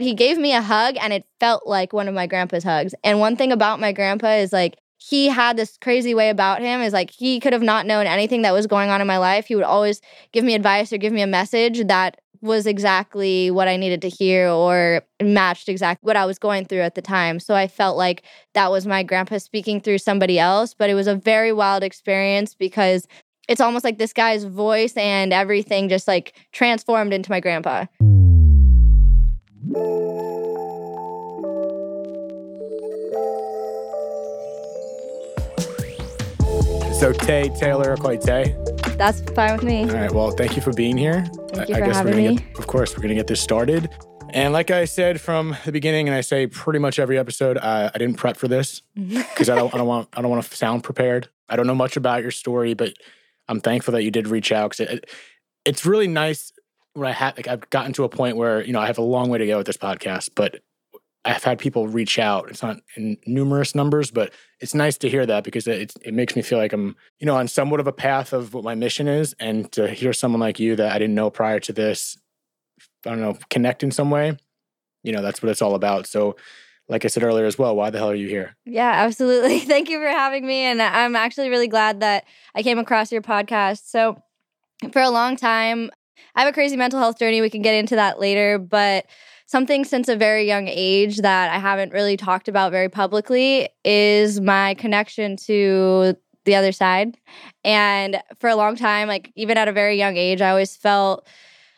He gave me a hug and it felt like one of my grandpa's hugs. And one thing about my grandpa is like, he had this crazy way about him is like he could have not known anything that was going on in my life. He would always give me advice or give me a message that was exactly what I needed to hear or matched exactly what I was going through at the time. So I felt like that was my grandpa speaking through somebody else, but it was a very wild experience because it's almost like this guy's voice and everything just like transformed into my grandpa. So Tay Taylor, Tay. That's fine with me. All right. Well, thank you for being here. Thank you I, for having we're me. Get, of course, we're gonna get this started. And like I said from the beginning, and I say pretty much every episode, uh, I didn't prep for this because I don't, I don't want, I don't want to sound prepared. I don't know much about your story, but I'm thankful that you did reach out because it, it's really nice when I have, like, I've gotten to a point where you know I have a long way to go with this podcast, but I've had people reach out. It's not in numerous numbers, but it's nice to hear that because it, it makes me feel like I'm, you know, on somewhat of a path of what my mission is. And to hear someone like you that I didn't know prior to this, I don't know, connect in some way, you know, that's what it's all about. So, like I said earlier as well, why the hell are you here? Yeah, absolutely. Thank you for having me. And I'm actually really glad that I came across your podcast. So, for a long time, I have a crazy mental health journey. We can get into that later, but something since a very young age that I haven't really talked about very publicly is my connection to the other side. And for a long time, like even at a very young age, I always felt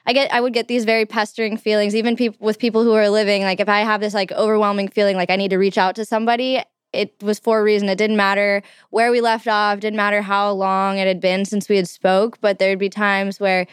I get I would get these very pestering feelings, even people with people who are living. Like if I have this like overwhelming feeling like I need to reach out to somebody, it was for a reason. It didn't matter where we left off, didn't matter how long it had been since we had spoke, but there'd be times where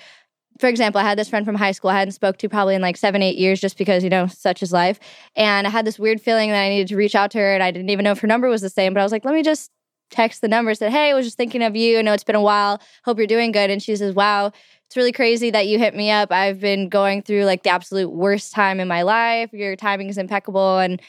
for example, I had this friend from high school I hadn't spoke to probably in like seven, eight years just because, you know, such is life. And I had this weird feeling that I needed to reach out to her and I didn't even know if her number was the same, but I was like, let me just text the number, said, Hey, I was just thinking of you. I know it's been a while. Hope you're doing good. And she says, Wow, it's really crazy that you hit me up. I've been going through like the absolute worst time in my life. Your timing is impeccable. And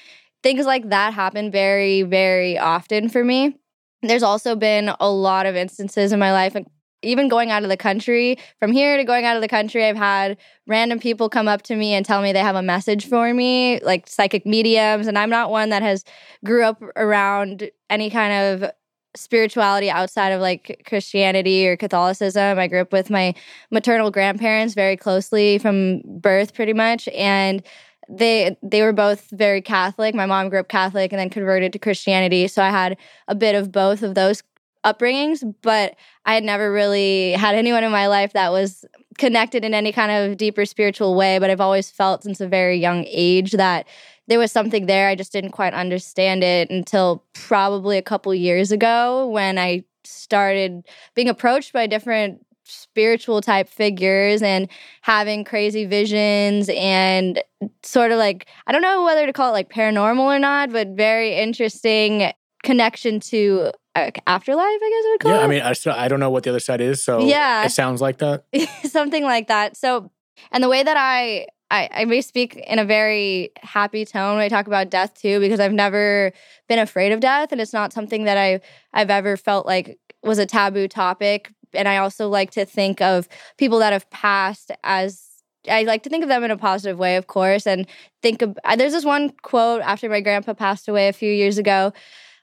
things like that happen very, very often for me. There's also been a lot of instances in my life, even going out of the country, from here to going out of the country, I've had random people come up to me and tell me they have a message for me, like psychic mediums. And I'm not one that has grew up around any kind of spirituality outside of like Christianity or Catholicism. I grew up with my maternal grandparents very closely from birth pretty much and they they were both very Catholic. My mom grew up Catholic and then converted to Christianity, so I had a bit of both of those upbringings, but I had never really had anyone in my life that was connected in any kind of deeper spiritual way. But I've always felt since a very young age that there was something there. I just didn't quite understand it until probably a couple years ago when I started being approached by different spiritual type figures and having crazy visions and sort of like I don't know whether to call it like paranormal or not, but very interesting connection to afterlife, I guess I would call yeah, it. Yeah, I mean, I still I don't know what the other side is, so yeah, it sounds like that, something like that. So, and the way that I, I I may speak in a very happy tone when I talk about death too, because I've never been afraid of death, and it's not something that I I've ever felt like was a taboo topic. And I also like to think of people that have passed as I like to think of them in a positive way, of course, and think of. There's this one quote after my grandpa passed away a few years ago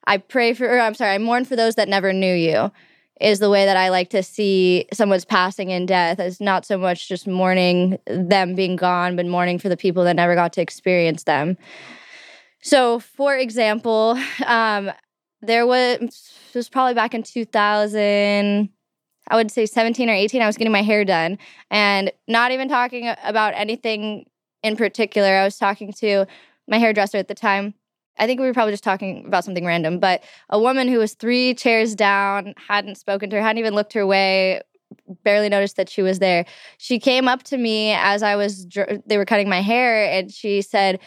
I pray for, or I'm sorry, I mourn for those that never knew you, is the way that I like to see someone's passing in death. It's not so much just mourning them being gone, but mourning for the people that never got to experience them. So, for example, um, there was, it was probably back in 2000. I would say 17 or 18, I was getting my hair done and not even talking about anything in particular. I was talking to my hairdresser at the time I think we were probably just talking about something random, but a woman who was three chairs down, hadn't spoken to her, hadn't even looked her way, barely noticed that she was there. She came up to me as I was, they were cutting my hair, and she said,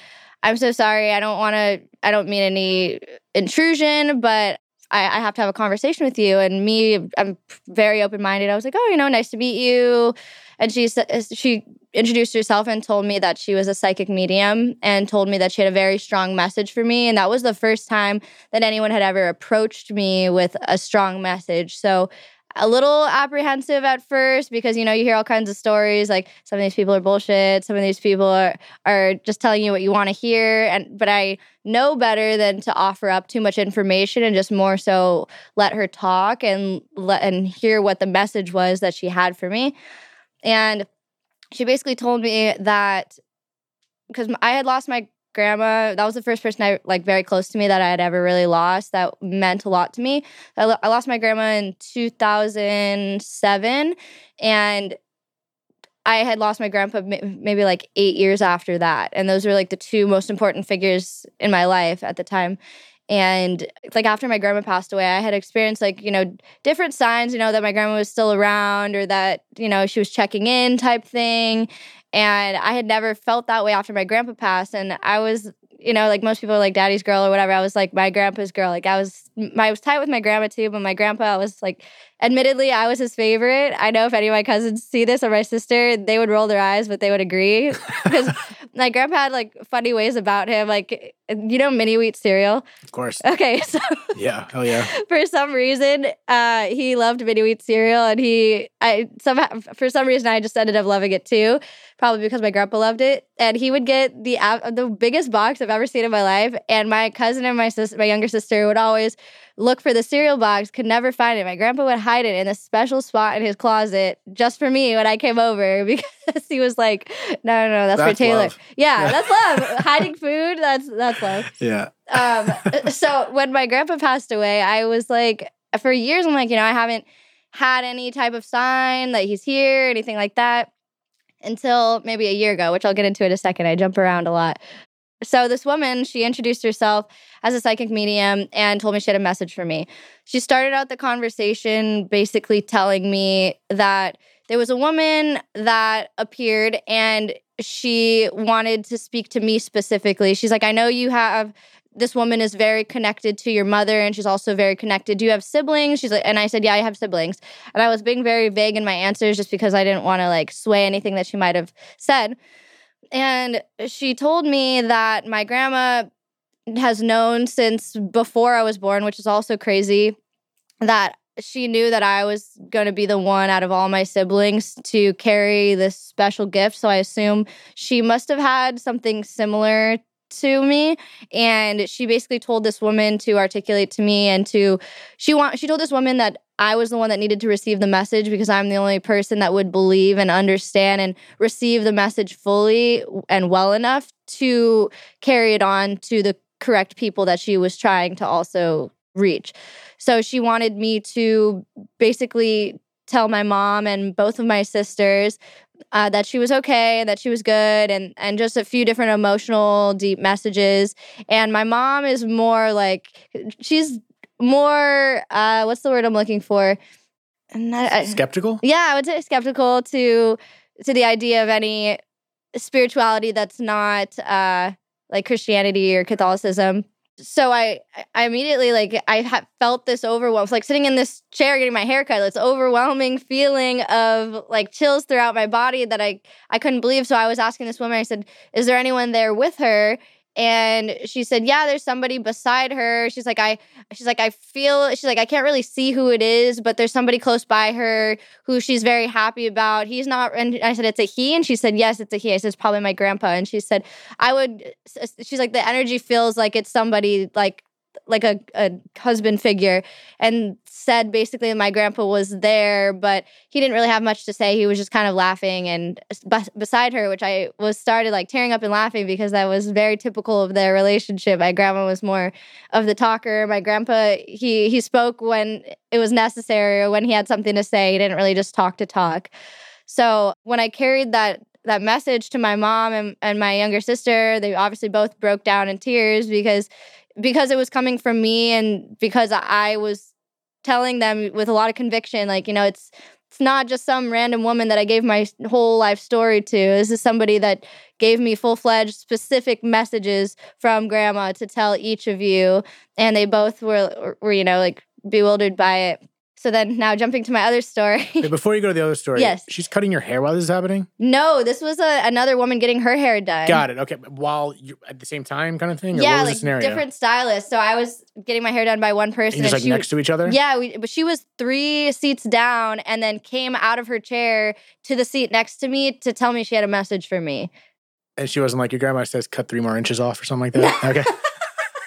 I'm so sorry. I don't want to, I don't mean any intrusion, but I, I, have to have a conversation with you. And me, I'm very open minded. I was like, oh, you know, nice to meet you. And she uh, she introduced herself and told me that she was a psychic medium and told me that she had a very strong message for me. And that was the first time that anyone had ever approached me with a strong message. So a little apprehensive at first because you know you hear all kinds of stories like some of these people are bullshit some of these people are are just telling you what you want to hear and but I know better than to offer up too much information and just more so let her talk and let and hear what the message was that she had for me. And she basically told me that because I had lost my grandma that was the first person i like very close to me that i had ever really lost that meant a lot to me. I, lo- I lost my grandma in 2007 and i had lost my grandpa maybe like eight years after that and those were like the two most important figures in my life at the time and like after my grandma passed away i had experienced like you know different signs you know that my grandma was still around or that you know she was checking in type thing and I had never felt that way after my grandpa passed. And I was, you know, like most people like daddy's girl or whatever. I was like my grandpa's girl. Like I was, I was tight with my grandma too, but my grandpa, I was like, admittedly, I was his favorite. I know if any of my cousins see this or my sister, they would roll their eyes, but they would agree because my grandpa had like funny ways about him. Like, you know, mini wheat cereal. Of course. Okay, so yeah, oh yeah. For some reason, uh, he loved mini wheat cereal, and he, I somehow for some reason, I just ended up loving it too. Probably because my grandpa loved it, and he would get the the biggest box I've ever seen in my life. And my cousin and my sister, my younger sister, would always look for the cereal box, could never find it. My grandpa would hide it in a special spot in his closet just for me when I came over because he was like, "No, no, no, that's, that's for Taylor." Love. Yeah, yeah, that's love. Hiding food, that's that's love. Yeah. Um. So when my grandpa passed away, I was like, for years, I'm like, you know, I haven't had any type of sign that he's here, anything like that until maybe a year ago, which I'll get into in a second. I jump around a lot. So this woman, she introduced herself as a psychic medium and told me she had a message for me. She started out the conversation basically telling me that there was a woman that appeared and she wanted to speak to me specifically. She's like, "I know you have this woman is very connected to your mother and she's also very connected. Do you have siblings?" She's like and I said, "Yeah, I have siblings." And I was being very vague in my answers just because I didn't want to like sway anything that she might have said. And she told me that my grandma has known since before I was born, which is also crazy, that she knew that I was going to be the one out of all my siblings to carry this special gift. So I assume she must have had something similar to me and she basically told this woman to articulate to me and to she want she told this woman that I was the one that needed to receive the message because I'm the only person that would believe and understand and receive the message fully and well enough to carry it on to the correct people that she was trying to also reach. So she wanted me to basically tell my mom and both of my sisters uh, that she was okay and that she was good and and just a few different emotional deep messages. And my mom is more like she's more uh what's the word i'm looking for? Not, skeptical? Yeah i would say skeptical to to the idea of any spirituality that's not uh like christianity or catholicism so I, I immediately like I have felt this overwhelm, like sitting in this chair getting my hair cut. This overwhelming feeling of like chills throughout my body that I I couldn't believe. So I was asking this woman. I said, "Is there anyone there with her?" And she said yeah there's somebody beside her. She's like i she's like i feel she's like i can't really see who it is but there's somebody close by her who she's very happy about. He's not and i said it's a he? And she said yes it's a he. I said it's probably my grandpa. And she said i would she's like the energy feels like it's somebody like like a, a husband figure and said basically my grandpa was there but he didn't really have much to say. He was just kind of laughing and beside her which i was started like tearing up and laughing because that was very typical of their relationship. My grandma was more of the talker. My grandpa he he spoke when it was necessary or when he had something to say. He didn't really just talk to talk. So when i carried that that message to my mom and, and my younger sister they obviously both broke down in tears because because it was coming from me and because I was telling them with a lot of conviction, like, you know, it's it's not just some random woman that I gave my whole life story to. This is somebody that gave me full fledged specific messages from grandma to tell each of you. And they both were, were, you know, like bewildered by it. So then now jumping to my other story. Hey, before you go to the other story, Yes. she's cutting your hair while this is happening. no, this was a, another woman getting her hair done. Got it. Okay, while you at the same time, kind of thing. Or Yeah, like different stylists. So I was getting my hair done by one person, And just and like she next to each other. Yeah, we, but she was three seats down and then came out of her chair to the seat next to me to tell me she had a message for me. And she wasn't like your grandma says, cut three more inches off or something like that. okay.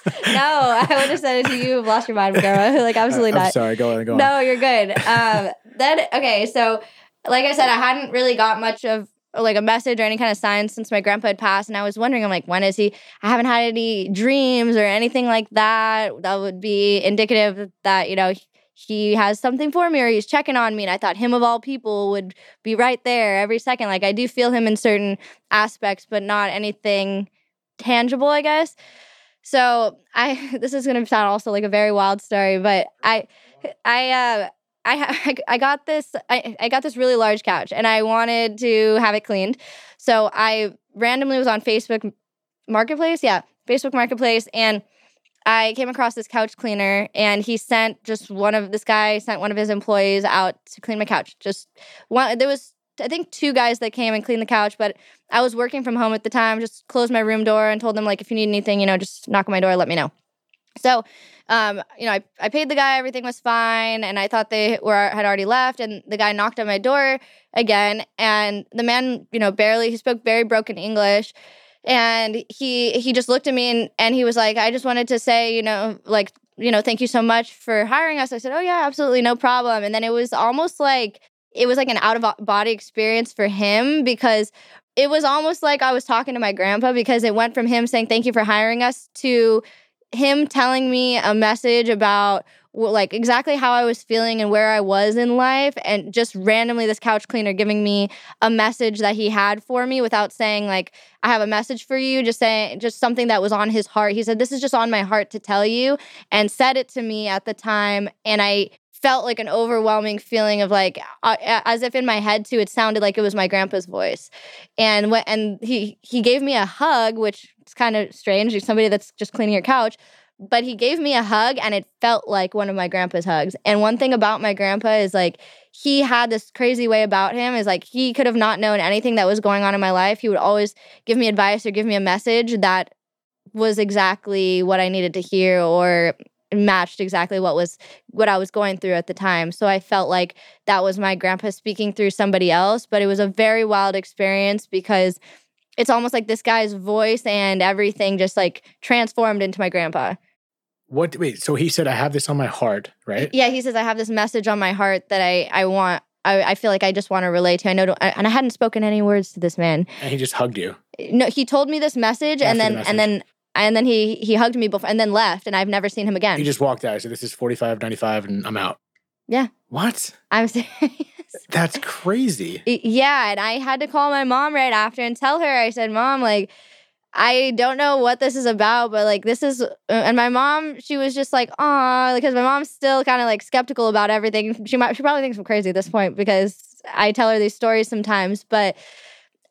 No, I would have said it to you. You've lost your mind, grandma. like absolutely I'm not. sorry. Go on. Go on. No, you're good. Um, then okay, so like I said, I hadn't really got much of like a message or any kind of sign since my grandpa had passed, and I was wondering, I'm like, when is he? I haven't had any dreams or anything like that that would be indicative that you know he has something for me or he's checking on me. And I thought him of all people would be right there every second. Like I do feel him in certain aspects, but not anything tangible, I guess. So I this is gonna sound also like a very wild story, but I I uh I I got this I, I got this really large couch and I wanted to have it cleaned. So I randomly was on Facebook Marketplace, yeah, Facebook Marketplace and I came across this couch cleaner and he sent just one of this guy sent one of his employees out to clean my couch. Just one there was I think two guys that came and cleaned the couch, but I was working from home at the time, just closed my room door and told them like if you need anything, you know, just knock on my door, let me know. So, um, you know, I, I paid the guy, everything was fine, and I thought they were had already left, and the guy knocked on my door again, and the man, you know, barely he spoke very broken English, and he he just looked at me and and he was like, I just wanted to say, you know, like, you know, thank you so much for hiring us. I said, Oh yeah, absolutely, no problem. And then it was almost like it was like an out of body experience for him because it was almost like I was talking to my grandpa because it went from him saying thank you for hiring us to him telling me a message about like exactly how I was feeling and where I was in life and just randomly this couch cleaner giving me a message that he had for me without saying like I have a message for you just saying just something that was on his heart. He said this is just on my heart to tell you and said it to me at the time and I felt like an overwhelming feeling of like uh, as if in my head too it sounded like it was my grandpa's voice. And what and he he gave me a hug which is kind of strange He's somebody that's just cleaning your couch but he gave me a hug and it felt like one of my grandpa's hugs. And one thing about my grandpa is like he had this crazy way about him is like he could have not known anything that was going on in my life. He would always give me advice or give me a message that was exactly what i needed to hear or matched exactly what was what I was going through at the time. So I felt like that was my grandpa speaking through somebody else, but it was a very wild experience because it's almost like this guy's voice and everything just like transformed into my grandpa. What? Wait. So he said, "I have this on my heart," right? Yeah, he says I have this message on my heart that I I want I, I feel like I just want to relate to. I know, and I hadn't spoken any words to this man. And he just hugged you. No, he told me this message, and then the and then and then he he hugged me before, and then left, and I've never seen him again. He just walked out. He said, "This is 45, 95, and I'm out." Yeah. What? I'm serious. That's crazy. Yeah, and I had to call my mom right after and tell her. I said, "Mom, like." I don't know what this is about, but like this is, uh, and my mom, she was just like, "Aw," because my mom's still kind of like skeptical about everything. She might, she probably thinks I'm crazy at this point because I tell her these stories sometimes. But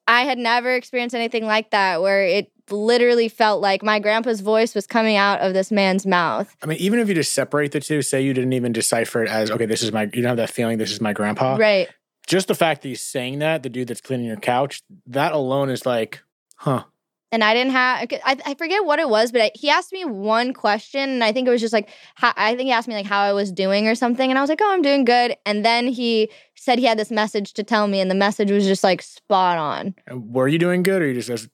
I had never experienced anything like that, where it literally felt like my grandpa's voice was coming out of this man's mouth. I mean, even if you just separate the two, say you didn't even decipher it as, okay, this is my, you don't have that feeling, this is my grandpa. Right. Just the fact that he's saying that, the dude that's cleaning your couch, that alone is like, huh. and I didn't have I, I forget what it was, but I, he asked me one question, and I think it was just like how, I think he asked me like how I was doing or something, and I was like, oh, I'm doing good. And then he said he had this message to tell me, and the message was just like spot on. Were you doing good or you just,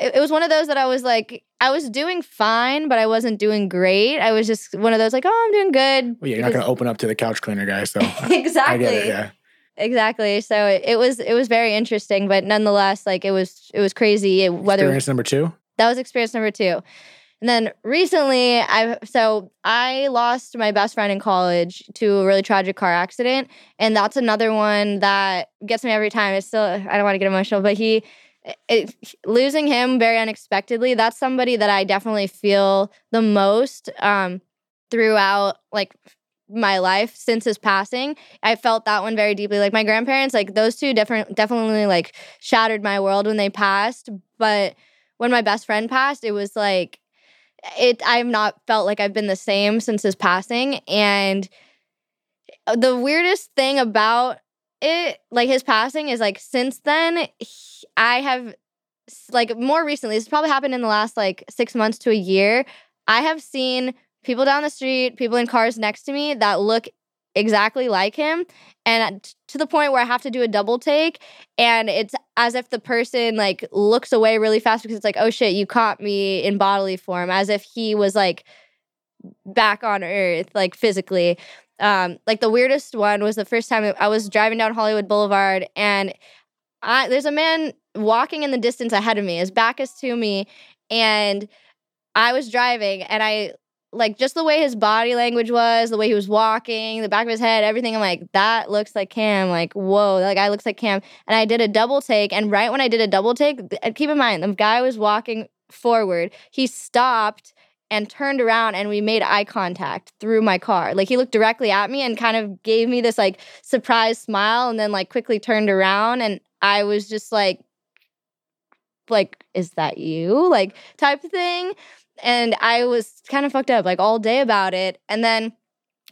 It, it was one of those that I was like, I was doing fine, but I wasn't doing great. I was just one of those like, oh, I'm doing good. well, yeah, you're not going to open up to the couch cleaner guy. So exactly. It. Yeah. Exactly. So it, it was it was very interesting, but nonetheless, like it was it was crazy. It, whether Experience number two. that was experience number two. And then recently, I so I lost my best friend in college to a really tragic car accident, and that's another one that gets me every time. It's still I don't want to get emotional, but he it, losing him very unexpectedly. That's somebody that I definitely feel the most um, throughout like my life since his passing. I felt that one very deeply. Like my grandparents, like those two different definitely like shattered my world when they passed. But when my best friend passed, it was like it I've not felt like I've been the same since his passing. And the weirdest thing about it, like his passing, is like since then, he- I have like more recently. This probably happened in the last like six months to a year. I have seen people down the street, people in cars next to me that look exactly like him, and to the point where I have to do a double take, and it's as if the person like looks away really fast because it's like, oh shit, you caught me in bodily form, as if he was like back on earth, like physically. Um, like the weirdest one was the first time I was driving down Hollywood Boulevard and I there's a man walking in the distance ahead of me. His back is to me, and I was driving and I like just the way his body language was, the way he was walking, the back of his head, everything. I'm like, that looks like Cam. Like, whoa, that guy looks like Cam. And I did a double take. And right when I did a double take, keep in mind, the guy was walking forward. He stopped and turned around and we made eye contact through my car. Like he looked directly at me and kind of gave me this like surprise smile and then like quickly turned around and I was just like like is that you? Like type thing. And I was kind of fucked up like all day about it. And then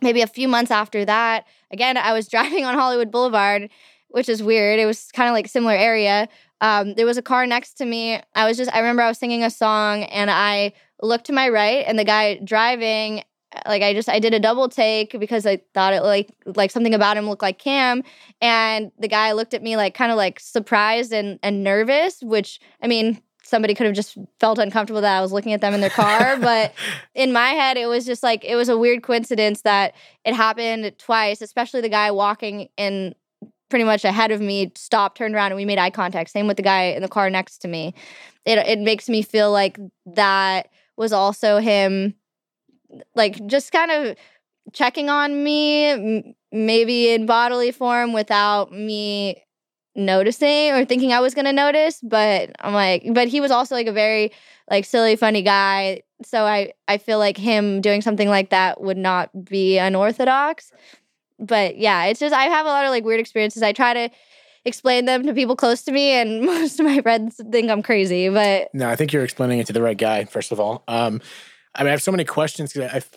maybe a few months after that, again I was driving on Hollywood Boulevard, which is weird. It was kind of like similar area. Um, there was a car next to me. I was just I remember I was singing a song and I looked to my right and the guy driving like I just I did a double take because I thought it like like something about him looked like Cam and the guy looked at me like kind of like surprised and and nervous which I mean somebody could have just felt uncomfortable that I was looking at them in their car but in my head it was just like it was a weird coincidence that it happened twice especially the guy walking in pretty much ahead of me stopped turned around and we made eye contact. Same with the guy in the car next to me. It it makes me feel like that was also him like just kind of checking on me maybe in bodily form without me noticing or thinking I was going to notice but I'm like but he was also like a very like silly funny guy so I I feel like him doing something like that would not be unorthodox. But yeah it's just I have a lot of like weird experiences. I try to explain them to people close to me and most of my friends think I'm crazy but No, I think you're explaining it to the right guy. First of all, um, I mean, I have so many questions. I, I've,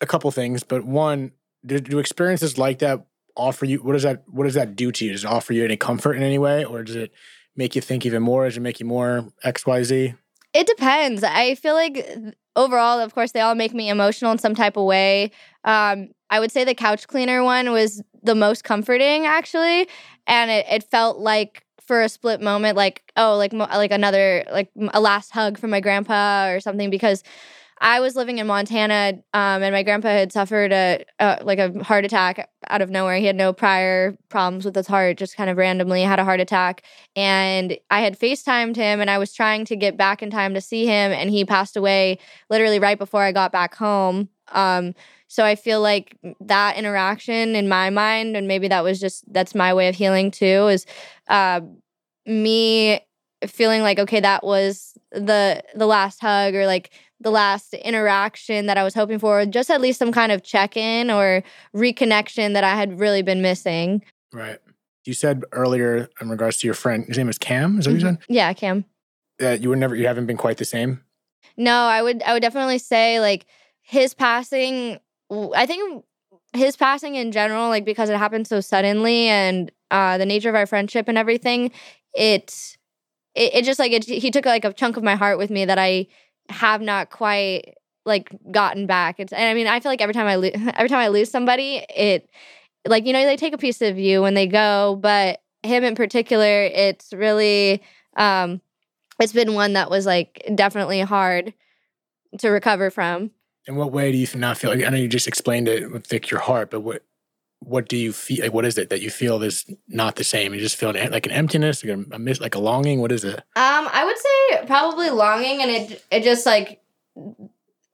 a couple things, but one, do, do experiences like that offer you? What does that? What does that do to you? Does it offer you any comfort in any way, or does it make you think even more? Does it make you more X, Y, Z? It depends. I feel like overall, of course, they all make me emotional in some type of way. Um, I would say the couch cleaner one was the most comforting, actually, and it, it felt like for a split moment, like oh, like like another like a last hug from my grandpa or something, because I was living in Montana, um, and my grandpa had suffered a, a like a heart attack out of nowhere. He had no prior problems with his heart, just kind of randomly had a heart attack and I had FaceTimed him and I was trying to get back in time to see him and he passed away literally right before I got back home. Um so I feel like that interaction in my mind and maybe that was just that's my way of healing too is uh me feeling like okay that was the the last hug or like the last interaction that I was hoping for just at least some kind of check-in or reconnection that I had really been missing. Right. You said earlier in regards to your friend, his name is Cam. Is that what you said? Yeah, Cam. That you were never, you haven't been quite the same. No, I would I would definitely say like his passing I think his passing in general like because it happened so suddenly and uh the nature of our friendship and everything it it, it just like it, he took like a chunk of my heart with me that I have not quite like gotten back. It's and I mean I feel like every time I lo- every time I lose somebody it like you know they take a piece of you when they go but him in particular it's really um it's been one that was like definitely hard to recover from. In what way do you not feel? Like I know you just explained it with like your heart, but what what do you feel? Like, what is it that you feel is not the same? You just feel an, like an emptiness, like a, a miss, like a longing. What is it? Um, I would say probably longing, and it it just like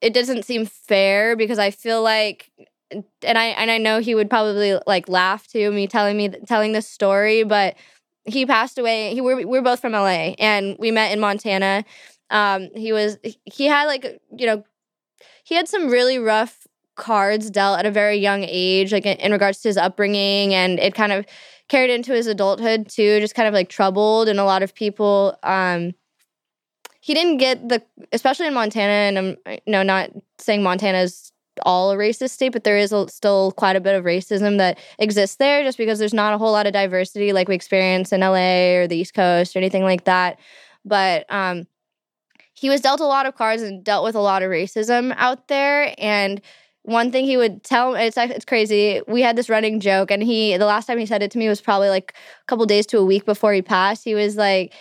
it doesn't seem fair because I feel like, and I and I know he would probably like laugh to me telling me telling this story, but he passed away. He we're we're both from LA, and we met in Montana. Um, he was he had like you know he had some really rough cards dealt at a very young age, like in, in regards to his upbringing, and it kind of carried into his adulthood too, just kind of like troubled, and a lot of people. Um, he didn't get the, especially in Montana, and I'm no not saying Montana is all a racist state, but there is a, still quite a bit of racism that exists there just because there's not a whole lot of diversity like we experience in LA or the East Coast or anything like that. But um, he was dealt a lot of cards and dealt with a lot of racism out there. And one thing he would tell it's it's crazy. We had this running joke, and he the last time he said it to me was probably like a couple days to a week before he passed. He was like,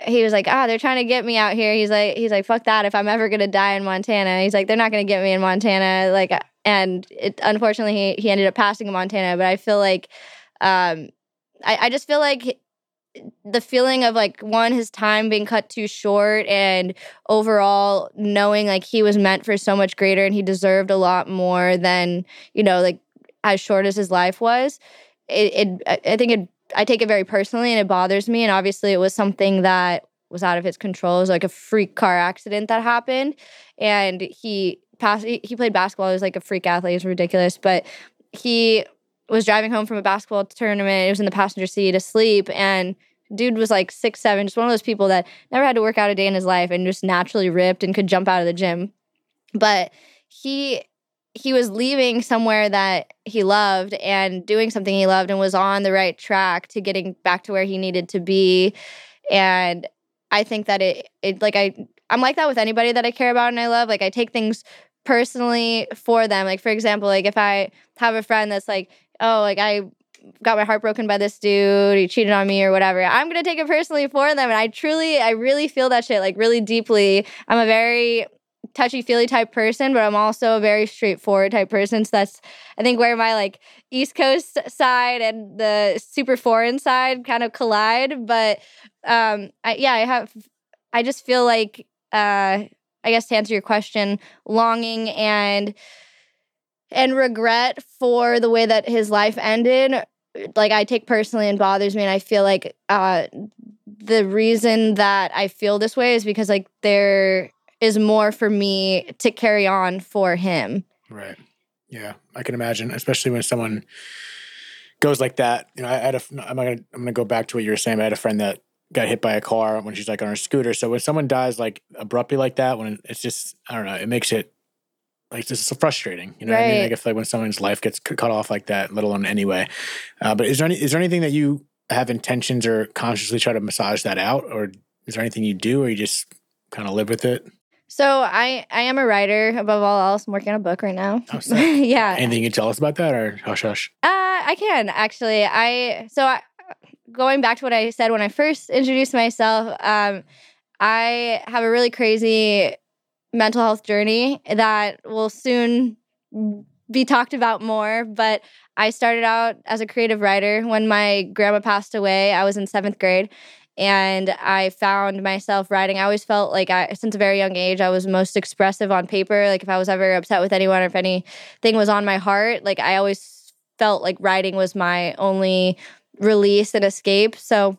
he was like, ah, they're trying to get me out here. He's like, he's like, fuck that. If I'm ever gonna die in Montana, he's like, they're not gonna get me in Montana. Like, and it, unfortunately, he he ended up passing in Montana. But I feel like, um, I, I just feel like the feeling of like one his time being cut too short and overall knowing like he was meant for so much greater and he deserved a lot more than you know like as short as his life was it, it i think it i take it very personally and it bothers me. And obviously it was something that was out of his control. It was like a freak car accident that happened. And he passed he played basketball. He was like a freak athlete. It was ridiculous. But he was driving home from a basketball tournament. He was in the passenger seat asleep, and dude was like six seven, just one of those people that never had to work out a day in his life and just naturally ripped and could jump out of the gym. But he he was leaving somewhere that he loved and doing something he loved and was on the right track to getting back to where he needed to be. And I think that it it like I I'm like that with anybody that I care about and I love. Like I take things personally for them. Like for example, like if I have a friend that's like, oh, like I got my heart broken by this dude, he cheated on me or whatever. I'm gonna take it personally for them. And I truly, I really feel that shit like really deeply. I'm a very touchy feely type person, but I'm also a very straightforward type person. So that's I think where my like East Coast side and the super foreign side kind of collide. But um I, yeah, I have I just feel like uh I guess to answer your question, longing and and regret for the way that his life ended like i take personally and bothers me and i feel like uh the reason that i feel this way is because like there is more for me to carry on for him. Right. Yeah i can imagine especially when someone goes like that. You know i had a i'm gonna i'm gonna go back to what you were saying i had a friend that got hit by a car when she's like on her scooter. So when someone dies like abruptly like that when it's just i don't know it makes it like this is so frustrating. You know right. what I mean? Like if like when someone's life gets cut off like that, let alone anyway. Uh, but is there any is there anything that you have intentions or consciously try to massage that out, or is there anything you do, or you just kind of live with it? So I I am a writer above all else. I'm working on a book right now. Oh, yeah. Anything you can tell us about that, or hush hush? Uh, I can actually. I so I, going back to what I said when I first introduced myself. Um, I have a really crazy mental health journey that will soon be talked about more. But I started out as a creative writer when my grandma passed away. I was in seventh grade and I found myself writing. I always felt like I, since a very young age, I was most expressive on paper. Like if I was ever upset with anyone or if anything was on my heart, like I always felt like writing was my only release and escape. So,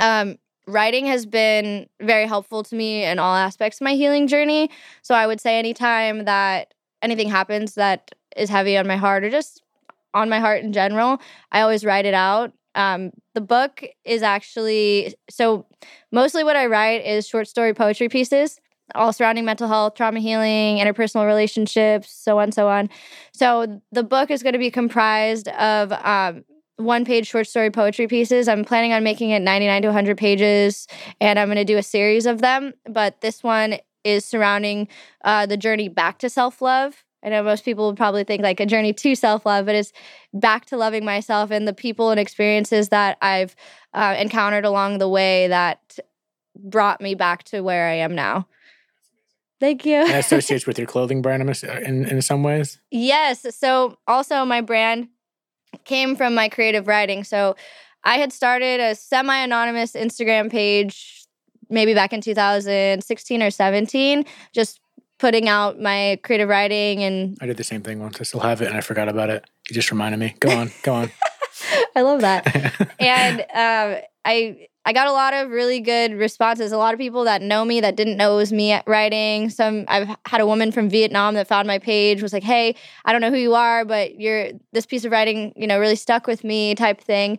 um, writing has been very helpful to me in all aspects of my healing journey. So I would say anytime that anything happens that is heavy on my heart or just on my heart in general, I always write it out. Um, the book is actually so mostly what I write is short story poetry pieces, all surrounding mental health, trauma healing, interpersonal relationships, so on, so on. So the book is going to be comprised of um, one page short story poetry pieces. I'm planning on making it 99 to 100 pages, and I'm going to do a series of them. But this one is surrounding uh, the journey back to self love. I know most people would probably think like a journey to self love, but it's back to loving myself and the people and experiences that I've uh, encountered along the way that brought me back to where I am now. Thank you. that associates with your clothing brand in, in some ways? Yes. So, also, my brand came from my creative writing. So I had started a semi anonymous Instagram page maybe back in 2016 or 17, just putting out my creative writing and I did the same thing once. I still have it and I forgot about it. You just reminded me. Go on, go on. I love that. and um, I I got a lot of really good responses. A lot of people that know me that didn't know it was me writing. Some I've had a woman from Vietnam that found my page was like, "Hey, I don't know who you are, but you're this piece of writing, you know, really stuck with me." type thing.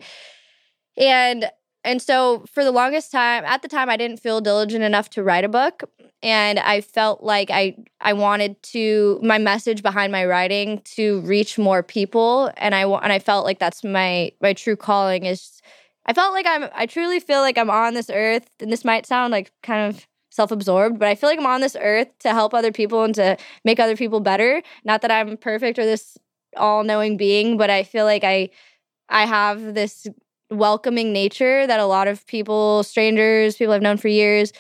And and so for the longest time, at the time I didn't feel diligent enough to write a book, and I felt like I I wanted to my message behind my writing to reach more people and I and I felt like that's my my true calling is I felt like I'm I truly feel like I'm on this earth and this might sound like kind of self-absorbed but I feel like I'm on this earth to help other people and to make other people better not that I'm perfect or this all-knowing being but I feel like I I have this welcoming nature that a lot of people strangers people I've known for years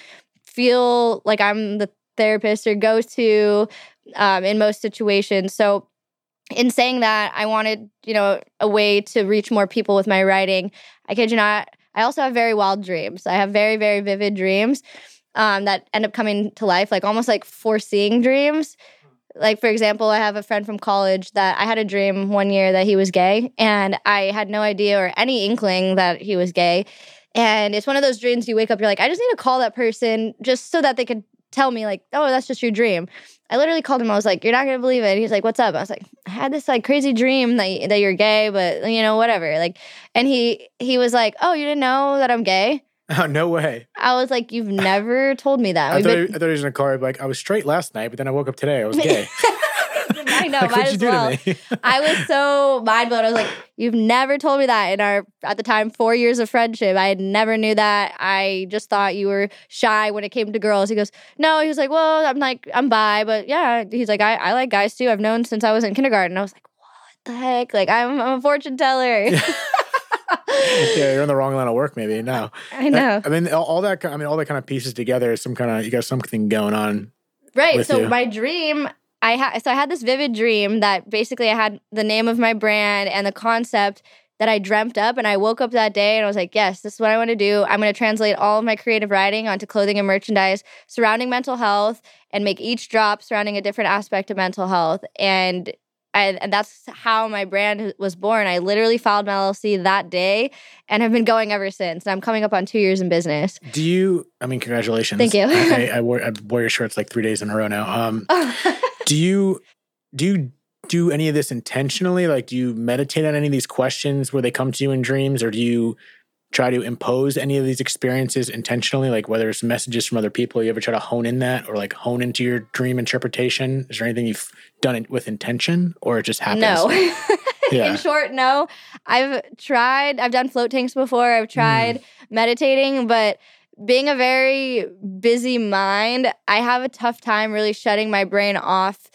feel like I'm the therapist or go to um, in most situations. So, in saying that, I wanted, you know, a way to reach more people with my writing. I kid you not, I also have very wild dreams. I have very, very vivid dreams um, that end up coming to life, like almost like foreseeing dreams. Like, for example, I have a friend from college that I had a dream one year that he was gay, and I had no idea or any inkling that he was gay. And it's one of those dreams you wake up, you're like, I just need to call that person just so that they could tell me like, oh, that's just your dream. I literally called him. I was like, you're not gonna believe it. He's like, what's up? I was like, I had this like crazy dream that that you're gay, but you know whatever. Like, and he he was like, oh, you didn't know that I'm gay. Oh, no way. I was like, you've never told me that. I thought, been- I thought he was in a car. Like I was straight last night, but then I woke up today. I was gay. I know, like, might as well. I was so mind blown. I was like, "You've never told me that in our at the time four years of friendship. I never knew that. I just thought you were shy when it came to girls." He goes, "No." He was like, "Well, I'm like I'm bi, but yeah." He's like, "I, I like guys too. I've known since I was in kindergarten." I was like, "What the heck? Like I'm, I'm a fortune teller." yeah, you're in the wrong line of work. Maybe no. I know. I mean, all, all that. I mean, all that kind of pieces together. Is some kind of you got something going on. Right. So you. my dream, I had so I had this vivid dream that basically I had the name of my brand and the concept that I dreamt up and I woke up that day and I was like, yes, this is what I want to do. I'm going to translate all of my creative writing onto clothing and merchandise surrounding mental health and make each drop surrounding a different aspect of mental health. And I, and that's how my brand was born. I literally filed my LLC that day and have been going ever since. And I'm coming up on two years in business. Do you? I mean, congratulations. Thank you. I, I, wore I wore your shirts like three days in a row now. Um, do you do you do any of this intentionally? Like, do you meditate on any of these questions where they come to you in dreams, or do you try to impose any of these experiences intentionally? Like, whether it's messages from other people, you ever try to hone in that, or like hone into your dream interpretation? Is there anything you've done it with intention, or it just happens? No. Yeah. In short, no. I've tried, I've done float tanks before, I've hmm. tried meditating, but being a very busy mind, I have a tough time really shutting my brain off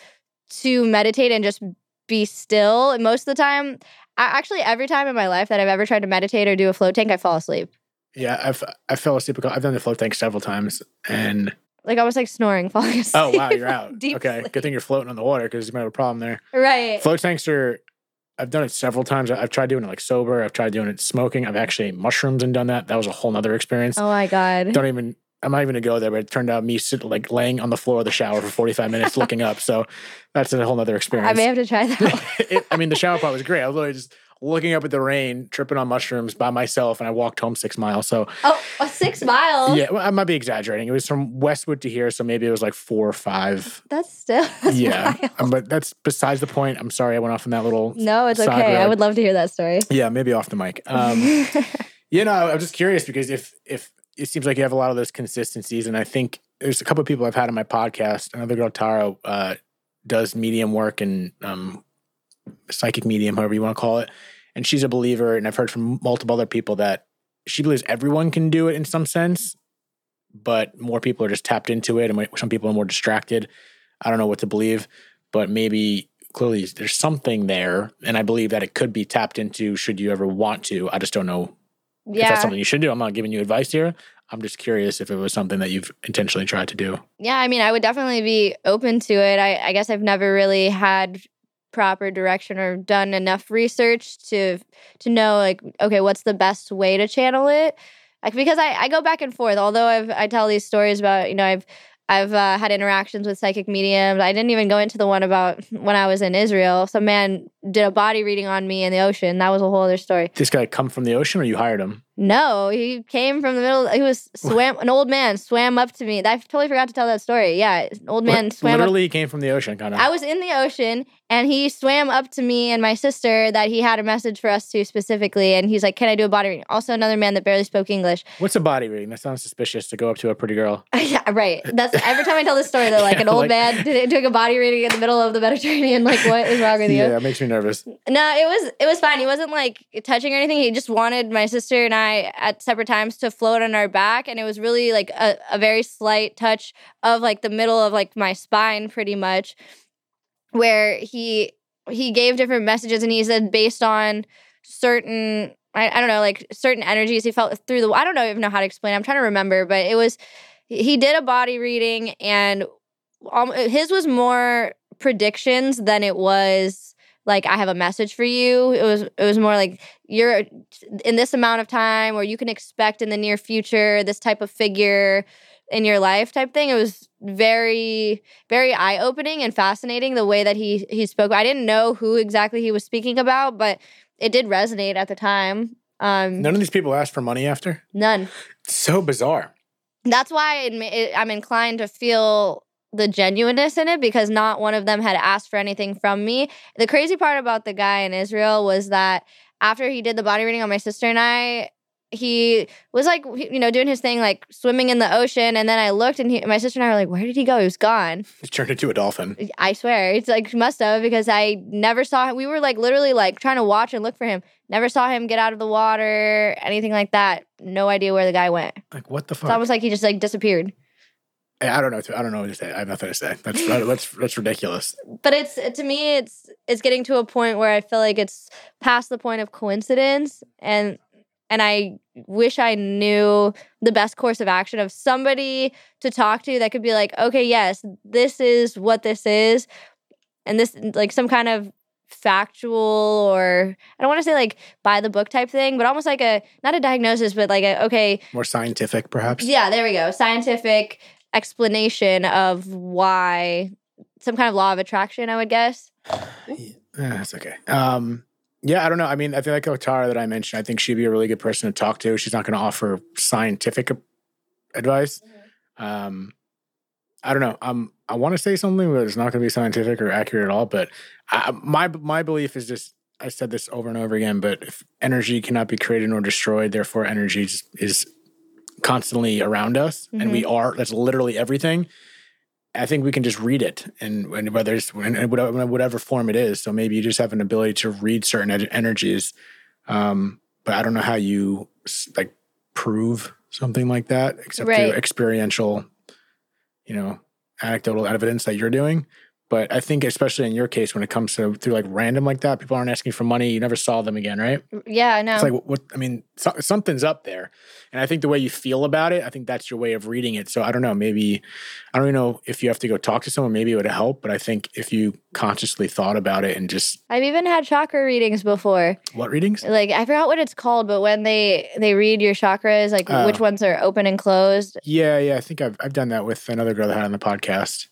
to meditate and just be still. And most of the time, I, actually, every time in my life that I've ever tried to meditate or do a float tank, I fall asleep. Yeah, I've I fell asleep. I've done the float tank several times, and Like I was like snoring, falling asleep. oh wow, you're out. Okay, sleep. good thing you're floating on the water because you might have a problem there. Right. Float tanks are. I've done it several times. I've tried doing it like sober. I've tried doing it smoking. I've actually ate mushrooms and done that. That was a whole nother experience. Oh my God. Don't even. I'm not even gonna go there. But it turned out me sit, like laying on the floor of the shower for 45 minutes looking up. So that's a whole nother experience. I may have to try that. it, I mean, the shower part was great. I was literally just looking up at the rain, tripping on mushrooms by myself, and I walked home six miles. So oh, a six miles. yeah, well, I might be exaggerating. It was from Westwood to here, so maybe it was like four or five. That's still. that's yeah, wild. um, but that's besides the point. I'm sorry I went off on that little. No, it's okay. I would love to hear that story. Yeah, maybe off the mic. Um, you know, I'm just curious because if if it seems like you have a lot of those consistencies, and I think there's a couple of people I've had on my podcast. Another girl, Tara, uh, does medium work and um, psychic medium, however you want to call it, and she's a believer. And I've heard from multiple other people that she believes everyone can do it in some sense, but more people are just tapped into it, and some people are more distracted. I don't know what to believe, but maybe clearly there's something there, and I believe that it could be tapped into should you ever want to. I just don't know if that's something you should do. I'm not giving you advice here. I'm just curious if it was something that you've intentionally tried to do. Yeah. I mean, I would definitely be open to it. I, I guess I've never really had proper direction or done enough research to to know like okay what's the best way to channel it like because i, I go back and forth although i've i tell these stories about you know i've I've uh, had interactions with psychic mediums. I didn't even go into the one about when I was in Israel. Some man did a body reading on me in the ocean. That was a whole other story. This guy come from the ocean, or you hired him? No, he came from the middle. He was swam. An old man swam up to me. I totally forgot to tell that story. Yeah, an old man Li- swam up. Literally came from the ocean, kind of. I was in the ocean and he swam up to me and my sister that he had a message for us two specifically. And he's like, Can I do a body reading? Also, another man that barely spoke English. What's a body reading? That sounds suspicious to go up to a pretty girl. yeah, right. That's every time I tell this story, they're like, An old like- man did, took a body reading in the middle of the Mediterranean. Like, what is wrong with you? Yeah, that makes me nervous. No, it was it was fine. He wasn't like touching or anything. He just wanted my sister and I at separate times to float on our back, and it was really like a, a very slight touch of like the middle of like my spine, pretty much, where he he gave different messages, and he said based on certain. I, I don't know, like certain energies he felt through the. I don't know even know how to explain. I'm trying to remember, but it was he did a body reading, and um, his was more predictions than it was like I have a message for you. It was it was more like you're in this amount of time or you can expect in the near future this type of figure in your life type thing. It was very very eye-opening and fascinating the way that he he spoke. I didn't know who exactly he was speaking about, but it did resonate at the time. Um None of these people asked for money after. none. It's so bizarre. That's why it, it, I'm inclined to feel the genuineness in it because not one of them had asked for anything from me. The crazy part about the guy in Israel was that after he did the body reading on my sister and I, he was like, you know, doing his thing, like swimming in the ocean. And then I looked and he, my sister and I were like, where did he go? He was gone. He turned into a dolphin. I swear. It's like, must have because I never saw him. We were like literally like trying to watch and look for him. Never saw him get out of the water, anything like that. No idea where the guy went. Like what the It's fuck? almost like he just like disappeared. I don't know. I don't know what to say. I have nothing to say. That's that's that's ridiculous. but it's to me it's it's getting to a point where i feel like it's past the point of coincidence and and i wish i knew the best course of action of somebody to talk to that could be like okay yes this is what this is and this like some kind of factual or i don't want to say like by the book type thing but almost like a not a diagnosis but like a okay More scientific, perhaps. yeah, there we go. Scientific explanation of why some kind of law of attraction, I would guess. Yeah, that's okay. Um, yeah, I don't know. I mean, I feel like Otara that I mentioned, I think she'd be a really good person to talk to. She's not going to offer scientific advice. Um, I don't know. Um, I want to say something, but it's not going to be scientific or accurate at all. But I, my my belief is just I said this over and over again. But if energy cannot be created nor destroyed, therefore energy is, is constantly around us, and we are. That's literally everything. I think we can just read it, and, and whether it's in whatever, whatever form it is. So maybe you just have an ability to read certain en- energies, um, but I don't know how you like prove something like that, except Right. through experiential, you know, anecdotal evidence that you're doing. But I think, especially in your case, when it comes to through like random like that, people aren't asking for money. You never saw them again, right? Mm, yeah, I know. It's like what I mean, so, something's up there, and I think the way you feel about it, I think that's your way of reading it. So I don't know, maybe I don't even know if you have to go talk to someone. Maybe it would help, but I think if you consciously thought about it and just I've even had chakra readings before. what readings? Like I forgot what it's called, but when they they read your chakras, like Oh. which ones are open and closed. Yeah, yeah, I think I've I've done that with another girl that had on the podcast.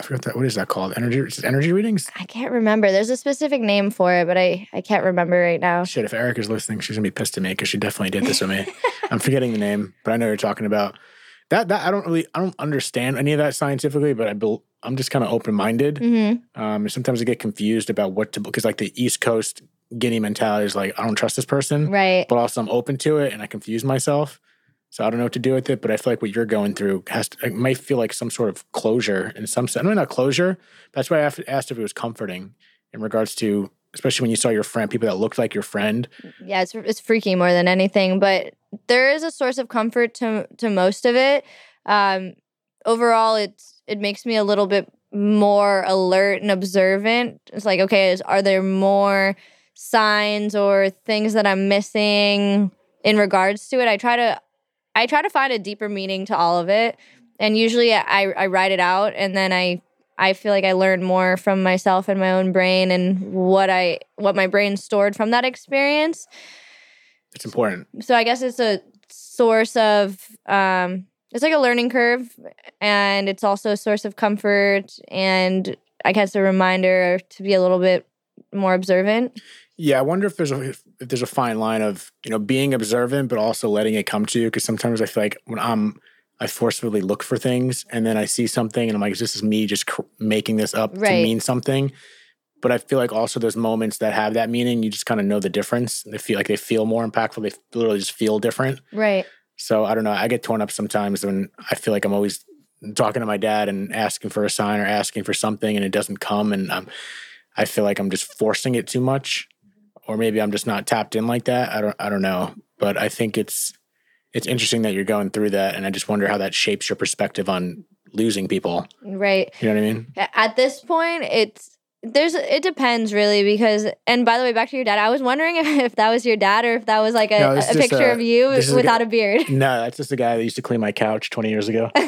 I forgot that. What is that called? Energy energy readings? I can't remember. There's a specific name for it, but I I can't remember right now. Shit, if Eric is listening, she's gonna be pissed at me because she definitely did this with me. I'm forgetting the name, but I know you're talking about. That that I don't really I don't understand any of that scientifically, but I bel I'm just kind of open minded. hmm Um, sometimes I get confused about what to because like the East Coast guinea mentality is like I don't trust this person, Right. but also I'm open to it and I confuse myself. So I don't know what to do with it, but I feel like what you're going through has to, it might feel like some sort of closure in some sense. I mean, not closure. That's why I asked if it was comforting in regards to, especially when you saw your friend, people that looked like your friend. yeah, it's it's freaky more than anything, but there is a source of comfort to to most of it. Um, overall, it's it makes me a little bit more alert and observant. It's like, okay, is, are there more signs or things that I'm missing in regards to it? I try to I try to find a deeper meaning to all of it, and usually I I write it out, and then I I feel like I learn more from myself and my own brain and what I what my brain stored from that experience. It's important. So I guess it's a source of um it's like a learning curve and it's also a source of comfort and I guess a reminder to be a little bit more observant. Yeah, I wonder if there's a if there's a fine line of you know being observant but also letting it come to you because sometimes I feel like when I'm I forcefully look for things and then I see something and I'm like this is me just cr- making this up Right. to mean something. But I feel like also there's moments that have that meaning. You just kind of know the difference. They feel like they feel more impactful. They literally just feel different. Right. So I don't know. I get torn up sometimes when I feel like I'm always talking to my dad and asking for a sign or asking for something and it doesn't come and um, I feel like I'm just forcing it too much or maybe I'm just not tapped in like that. I don't I don't know, but I think it's it's interesting that you're going through that and I just wonder how that shapes your perspective on losing people. Right. You know what I mean? At this point, it's there's it depends really because and by the way back to your dad i was wondering if, if that was your dad or if that was like a, No, a picture a- of you is a without guy- a beard No, that's just the guy that used to clean my couch 20 years ago.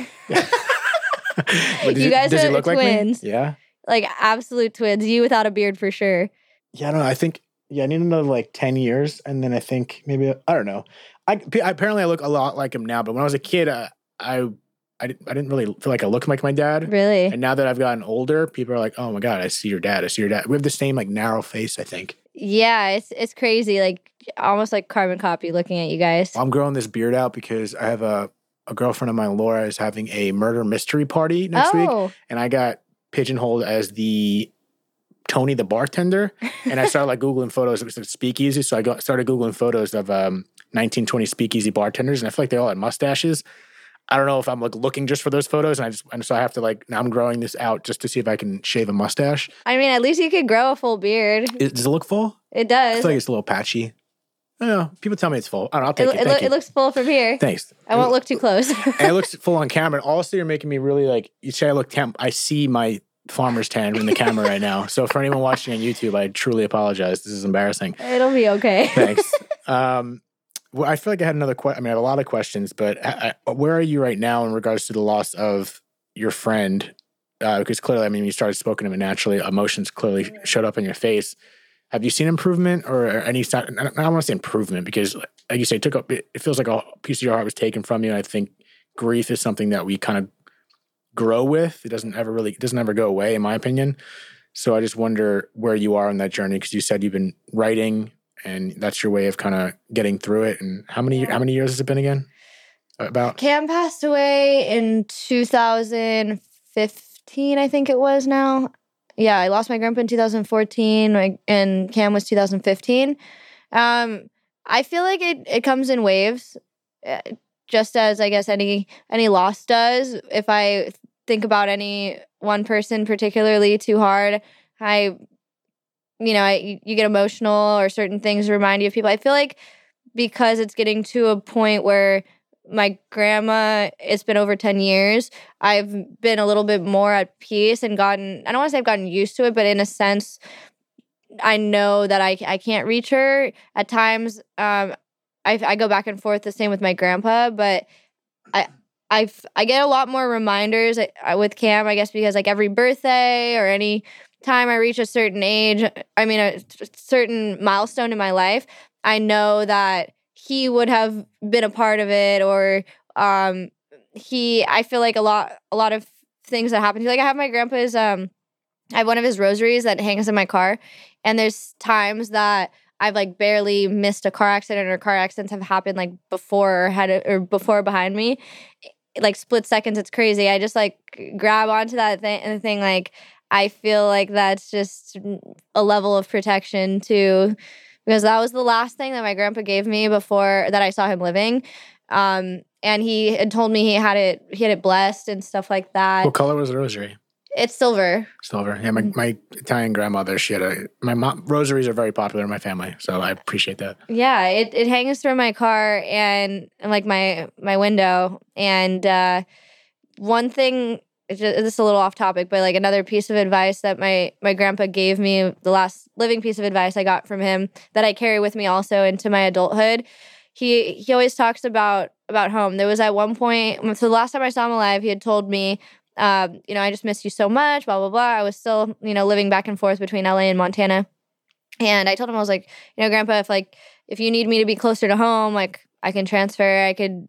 You he- guys are look like twins. Yeah. like absolute twins you without a beard for sure Yeah, I don't know. I think yeah, I need another like ten years, and then I think maybe I don't know. I apparently I look a lot like him now, but when I was a kid, uh, I I didn't, I didn't really feel like I look like my dad. really And now that I've gotten older, people are like, "Oh my god, I see your dad. I see your dad." We have the same like narrow face. I think yeah it's it's crazy like almost like carbon copy looking at you guys I'm growing this beard out because I have a a girlfriend of mine, Laura, is having a murder mystery party next week, oh and I got pigeonholed as the Tony the bartender, and I started like googling photos of speakeasy. So I got, started googling photos of um, 1920 speakeasy bartenders, and I feel like they all had mustaches. I don't know if I'm like looking just for those photos, and I just and so I have to like now I'm growing this out just to see if I can shave a mustache. i mean at least you could grow a full beard Is- does it look full? it I does feel like it's a little patchy. I don't know. People tell me it's full. I don't know. I'll it, take lo- it. it, Thank lo- you. it looks full from here Thanks. i won't look too close and it looks full on camera. And also, you're making me really like you say I look temp. I see my farmer's tan in the camera right now. So for anyone watching on YouTube, I truly apologize. This is embarrassing. it'll be okay Thanks. um, well, I feel like I had another question. I mean, I had a lot of questions, but I, I, where are you right now in regards to the loss of your friend? Uh, because clearly, I mean, you started spoken to him naturally. Emotions clearly showed up in your face. Have you seen improvement or any? I don't, want to say improvement because, like you say, it took up. It, it feels like a piece of your heart was taken from you. And I think grief is something that we kind of grow with. It doesn't ever really. It doesn't ever go away, in my opinion. So I just wonder where you are on that journey because you said you've been writing and that's your way of kind of getting through it. And how many how many years has it been again? About Cam passed away in 2015, I think it was now. Yeah, I lost my grandpa in 2014, and Cam was 2015. Um, I feel like it, it comes in waves, uh, just as I guess any any loss does. If I think about any one person particularly too hard, I, you know, I, you get emotional or certain things remind you of people. I feel like because it's getting to a point where my grandma it's been over 10 years i've been a little bit more at peace and gotten i don't want to say i've gotten used to it but in a sense i know that i, I can't reach her at times um, I, I go back and forth the same with my grandpa but i I've, I get a lot more reminders uh, with Cam, I guess, because like every birthday or any time I reach a certain age, I mean, a certain milestone in my life, I know that he would have been a part of it or um he I feel like a lot a lot of things that happen to like I have my grandpa's um I have one of his rosaries that hangs in my car and there's times that I've like barely missed a car accident or car accidents have happened like before or had or before behind me like split seconds it's crazy I just like grab onto that thing and thing like I feel like that's just a level of protection too because that was the last thing that my grandpa gave me before that I saw him living. Um, and he had told me he had it he had it blessed and stuff like that. what color was the rosary? It's silver. Silver. Yeah, my, my Italian grandmother, she had a my mom rosaries are very popular in my family, so I appreciate that. Yeah, it, it hangs through my car and, and like my my window. And uh, one thing, just, this is a little off topic, but like another piece of advice that my my grandpa gave me, the last living piece of advice I got from him that I carry with me also into my adulthood. He he always talks about about home. There was at one point, so the last time I saw him alive, he had told me. Um, you know, I just miss you so much, blah, blah, blah. I was still, you know, living back and forth between LA and Montana. And I told him, I was like, you know, grandpa, if like if you need me to be closer to home, like I can transfer, I could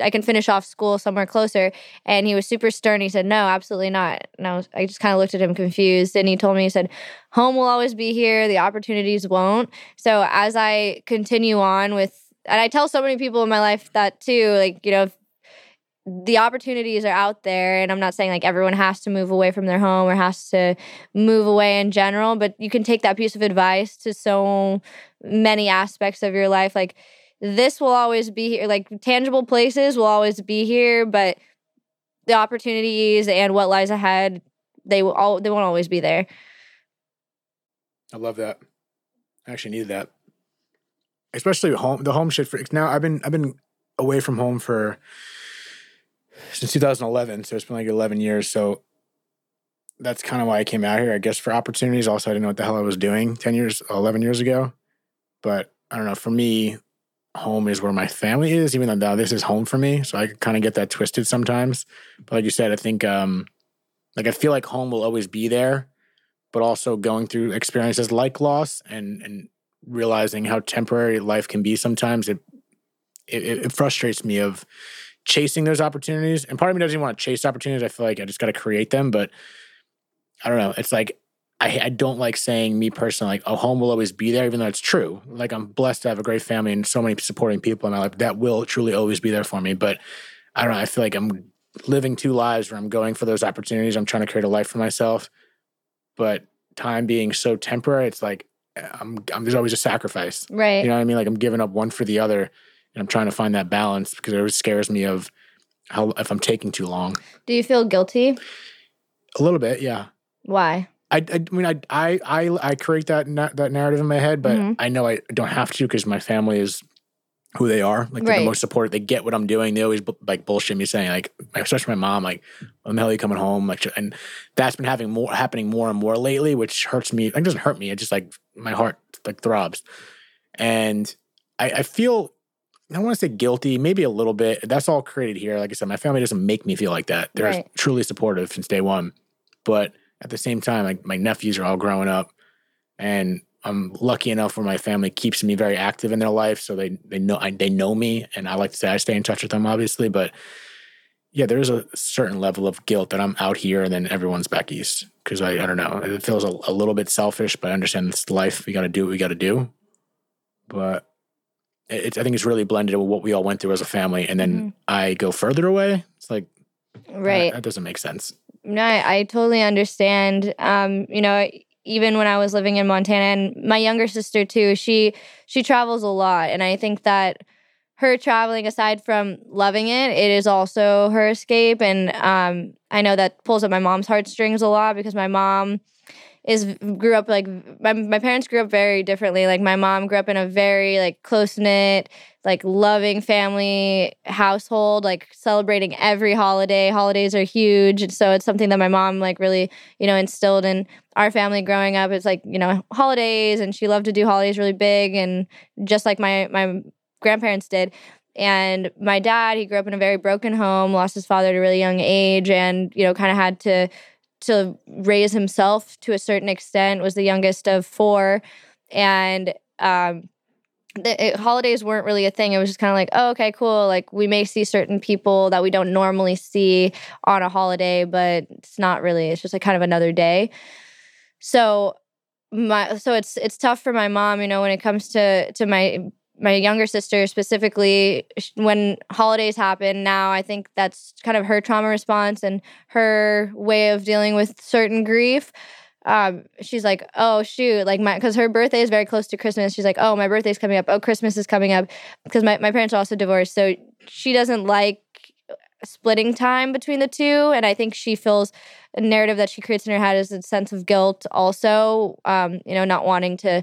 I can finish off school somewhere closer. And he was super stern. He said, no, absolutely not. And I was, I just kind of looked at him confused. And he told me, he said, home will always be here. The opportunities won't. So as I continue on with, and I tell so many people in my life that too, like, you know, the opportunities are out there and i'm not saying like everyone has to move away from their home or has to move away in general but you can take that piece of advice to so many aspects of your life. Like this will always be here like tangible places will always be here but the opportunities and what lies ahead they will all they won't always be there. I love that. I actually need that. Especially home the home shit for now i've been i've been away from home for since 2011. So it's been like 11 years. So that's kind of why I came out here, I guess, for opportunities. Also, I didn't know what the hell I was doing 10 years, 11 years ago. But I don't know. For me, home is where my family is, even though this is home for me. So I kind of get that twisted sometimes. But like you said, I think, um, like, I feel like home will always be there, but also going through experiences like loss and, and realizing how temporary life can be sometimes, it, it, it frustrates me of, chasing those opportunities. And part of me doesn't even want to chase opportunities. I feel like I just got to create them. But I don't know. It's like I, I don't like saying me personally, like, oh, home will always be there, even though it's true. Like I'm blessed to have a great family and so many supporting people in my life that will truly always be there for me. But I don't know. I feel like I'm living two lives where I'm going for those opportunities. I'm trying to create a life for myself. But time being so temporary, it's like I'm, I'm there's always a sacrifice. Right. You know what I mean? Like I'm giving up one for the other and I'm trying to find that balance because it always scares me of how if I'm taking too long. Do you feel guilty? A little bit, yeah. Why? I, I, mean, I, I, I, I create that na- that narrative in my head, but mm-hmm. I know I don't have to because my family is who they are. Like they're right. the most supportive. They get what I'm doing. They always like bullshit me saying like, especially my mom, like, when the hell are you coming home? Like, and that's been having more happening more and more lately, which hurts me. It doesn't hurt me. It just like my heart like throbs, and I, I feel I don't want to say guilty, maybe a little bit. That's all created here. Like I said, my family doesn't make me feel like that. They're right. truly supportive since day one. But at the same time, like my nephews are all growing up, and I'm lucky enough where my family keeps me very active in their life, so they they know I, they know me, and I like to say I stay in touch with them, obviously. But yeah, there's a certain level of guilt that I'm out here and then everyone's back east because I I don't know, it feels a, a little bit selfish, but I understand it's life. We got to do what we got to do. But it's I think it's really blended with what we all went through as a family, and then mm-hmm. I go further away. It's like right. That, that doesn't make sense. No, I, I totally understand. Um, you know, even when I was living in Montana, and my younger sister too, she she travels a lot, and I think that her traveling aside from loving it it is also her escape and um, i know that pulls at my mom's heartstrings a lot because my mom is grew up like my, my parents grew up very differently. Like my mom grew up in a very like close knit like loving family household like celebrating every holiday. Holidays are huge and so it's something that my mom like really you know instilled in our family growing up. It's like you know holidays and she loved to do holidays really big and just like my my grandparents did. And my dad he grew up in a very broken home lost his father at a really young age and you know kind of had to to raise himself to a certain extent was the youngest of four. And um, the it, holidays weren't really a thing. It was just kind of like oh okay cool. Like we may see certain people that we don't normally see on a holiday but it's not really. It's just like kind of another day. So my so it's it's tough for my mom you know when it comes to to my my younger sister specifically when holidays happen now i think that's kind of her trauma response and her way of dealing with certain grief. Um, she's like oh shoot like my because her birthday is very close to christmas. She's like oh my birthday's coming up. Oh christmas is coming up. Because my, my parents are also divorced so she doesn't like splitting time between the two and i think she feels a narrative that she creates in her head is a sense of guilt also um, you know not wanting to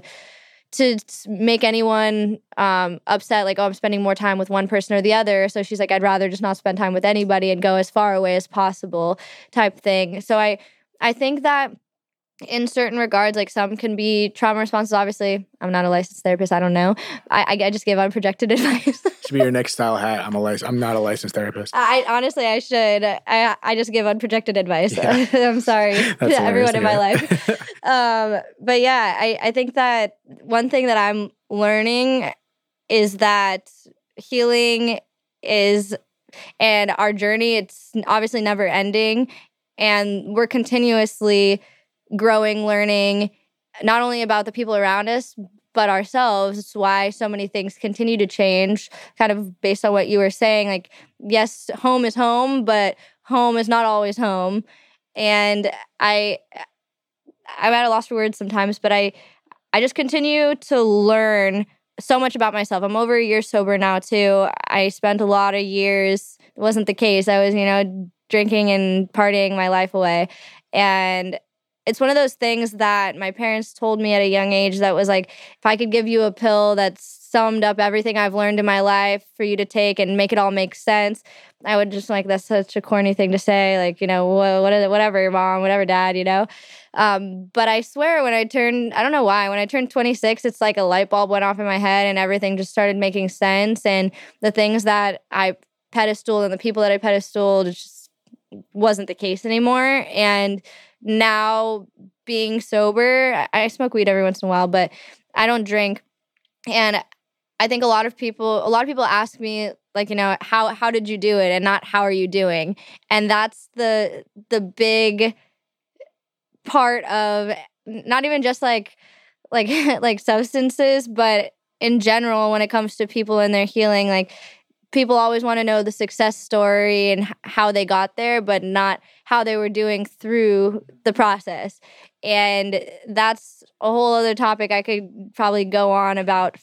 to make anyone um, upset, like, oh, I'm spending more time with one person or the other. So she's like, I'd rather just not spend time with anybody and go as far away as possible, type thing. So I, I think that in certain regards, like some can be trauma responses. Obviously, I'm not a licensed therapist. I don't know. I, I just give unprojected advice. Should be your next style hat. I'm a lic- I'm not a licensed therapist. I honestly, I should. I I just give unprojected advice. Yeah. I'm sorry to everyone in my life. um, but yeah, I I think that one thing that I'm learning is that healing is and our journey it's obviously never ending and we're continuously growing learning not only about the people around us but ourselves it's why so many things continue to change kind of based on what you were saying like yes home is home but home is not always home and i i'm at a loss for words sometimes but i i just continue to learn so much about myself. I'm over a year sober now too. I spent a lot of years it wasn't the case. I was, you know, drinking and partying my life away. And it's one of those things that my parents told me at a young age that was like if I could give you a pill that summed up everything I've learned in my life for you to take and make it all make sense, I would just like that's such a corny thing to say, like you know what, whatever, your mom, whatever, dad, you know. Um, but I swear, when I turned, I don't know why, when I turned 26, it's like a light bulb went off in my head and everything just started making sense. And the things that I pedestal and the people that I pedestal just wasn't the case anymore. And now being sober, I smoke weed every once in a while, but I don't drink. And I think a lot of people, a lot of people ask me, like, you know, how how did you do it, and not how are you doing, and that's the the big part of not even just like like like substances, but in general when it comes to people and their healing, like people always want to know the success story and how they got there, but not how they were doing through the process. And that's a whole other topic I could probably go on about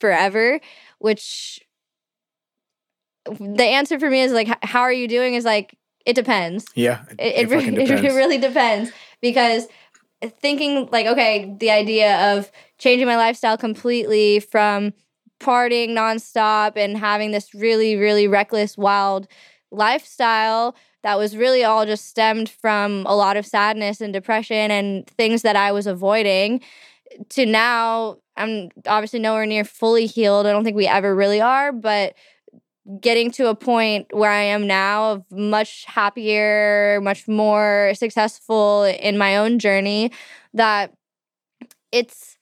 forever, which the answer for me is like, how are you doing? Is like, it depends. Yeah. It, it, it, depends. it really depends because thinking like, okay, the idea of changing my lifestyle completely from partying nonstop and having this really, really reckless, wild lifestyle that was really all just stemmed from a lot of sadness and depression and things that I was avoiding to now I'm obviously nowhere near fully healed. I don't think we ever really are, but getting to a point where I am now of much happier, much more successful in my own journey that it's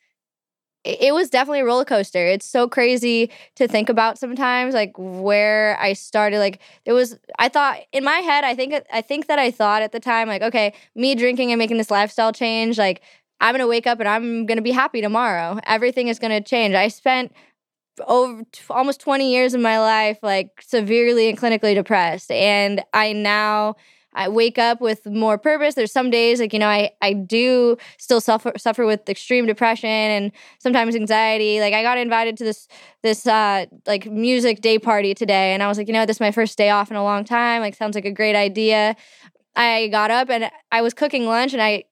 it was definitely a roller coaster. It's so crazy to think about sometimes like where I started like it was I thought in my head I think I think that I thought at the time like okay, me drinking and making this lifestyle change like I'm to wake up and I'm to be happy tomorrow. Everything is to change. I spent over t- almost 20 years of my life like severely and clinically depressed and i now i wake up with more purpose there's some days like you know i i do still suffer suffer with extreme depression and sometimes anxiety like i got invited to this this uh like music day party today and i was like you know this is my first day off in a long time like sounds like a great idea i got up and i was cooking lunch and i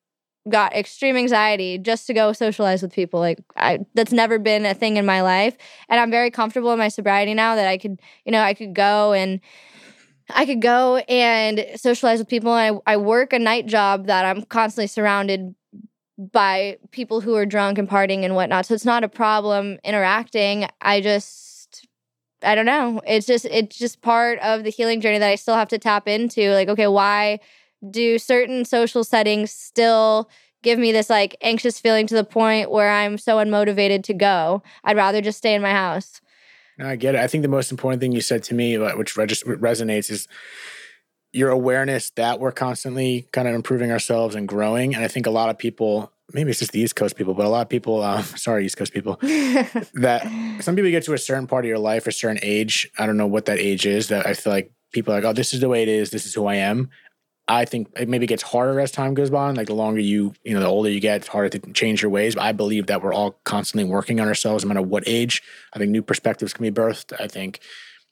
got extreme anxiety just to go socialize with people. Like I that's never been a thing in my life. And I'm very comfortable in my sobriety now that I could, you know, I could go and I could go and socialize with people. I, I work a night job that I'm constantly surrounded by people who are drunk and partying and whatnot. So it's not a problem interacting. I just I don't know. It's just it's just part of the healing journey that I still have to tap into. Like, okay, why do certain social settings still give me this like anxious feeling to the point where I'm so unmotivated to go? I'd rather just stay in my house. No, I get it. I think the most important thing you said to me, which resonates, is your awareness that we're constantly kind of improving ourselves and growing. And I think a lot of people, maybe it's just the East Coast people, but a lot of people, uh, sorry, East Coast people, that some people get to a certain part of your life, a certain age. I don't know what that age is. That I feel like people are like, oh, this is the way it is. This is who I am. I think it maybe gets harder as time goes by. Like the longer you, you know, the older you get, it's harder to change your ways. But I believe that we're all constantly working on ourselves, no matter what age. I think new perspectives can be birthed. I think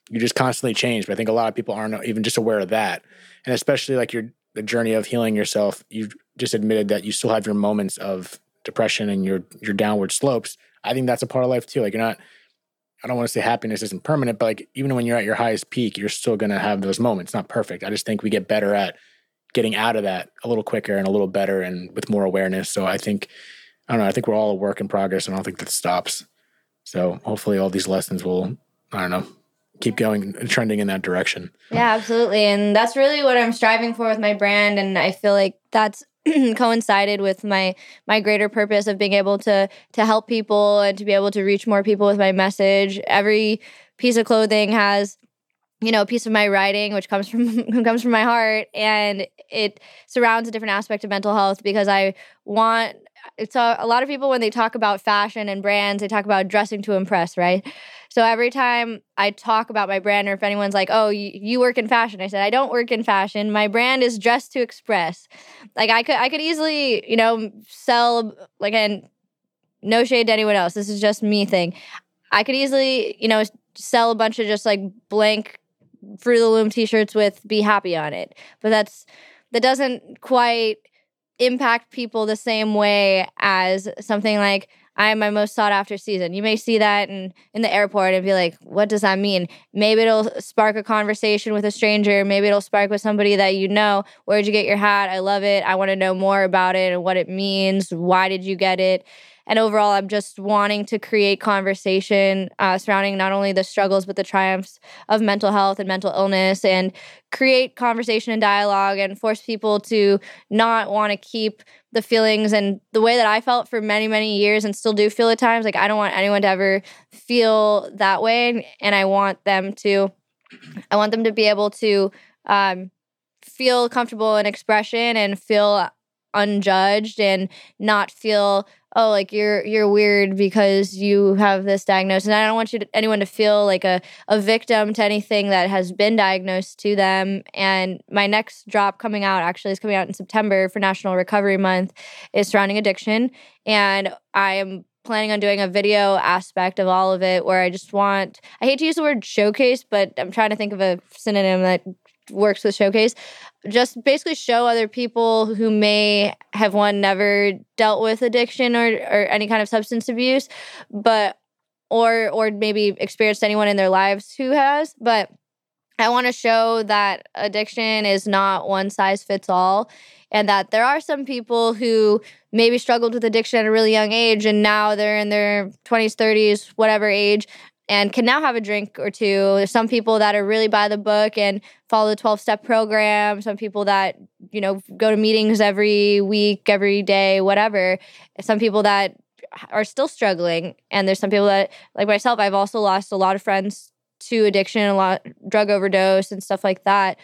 you just constantly change. But I think a lot of people aren't even just aware of that. And especially like your the journey of healing yourself, you just admitted that you still have your moments of depression and your your downward slopes. I think that's a part of life too. Like you're not I don't want to say happiness isn't permanent, but like even when you're at your highest peak, you're still gonna have those moments. Not perfect. I just think we get better at getting out of that a little quicker and a little better and with more awareness. So I think, I don't know, I think we're all a work in progress and I don't think that stops. So hopefully all these lessons will, I don't know, keep going, trending in that direction. Yeah, absolutely. And that's really what I'm striving for with my brand. And I feel like that's coincided with my my greater purpose of being able to to help people and to be able to reach more people with my message every piece of clothing has you know, a piece of my writing, which comes from comes from my heart, and it surrounds a different aspect of mental health because I want. It's a, a lot of people when they talk about fashion and brands, they talk about dressing to impress, right? So every time I talk about my brand, or if anyone's like, "Oh, you, you work in fashion," I said, "I don't work in fashion. My brand is dressed to express." Like I could, I could easily, you know, sell like and no shade to anyone else. This is just me thing. I could easily, you know, sell a bunch of just like blank Fruit of the Loom t-shirts with "Be Happy" on it, but that's that doesn't quite impact people the same way as something like I am my most sought after season. You may see that in, in the airport and be like, what does that mean? Maybe it'll spark a conversation with a stranger. Maybe it'll spark with somebody that you know. Where'd you get your hat? I love it. I want to know more about it and what it means. Why did you get it? And overall, I'm just wanting to create conversation uh, surrounding not only the struggles, but the triumphs of mental health and mental illness, and create conversation and dialogue and force people to not want to keep the feelings and the way that I felt for many, many years and still do feel at times. Like, I don't want anyone to ever feel that way. And I want them to, I want them to be able to um, feel comfortable in expression and feel unjudged and not feel oh like you're you're weird because you have this diagnosis. And i don't want you to, anyone to feel like a, a victim to anything that has been diagnosed to them. And my next drop coming out actually is coming out in september for national recovery month is surrounding addiction. And i am planning on doing a video aspect of all of it where i just want i hate to use the word showcase but i'm trying to think of a synonym that works with showcase just basically show other people who may have one never dealt with addiction or, or any kind of substance abuse but or or maybe experienced anyone in their lives who has but i want to show that addiction is not one size fits all and that there are some people who maybe struggled with addiction at a really young age and now they're in their 20s 30s whatever age and can now have a drink or two. There's some people that are really by the book and follow the 12 step program, some people that, you know, go to meetings every week, every day, whatever. Some people that are still struggling. And there's some people that, like myself, I've also lost a lot of friends to addiction, a lot drug overdose and stuff like that.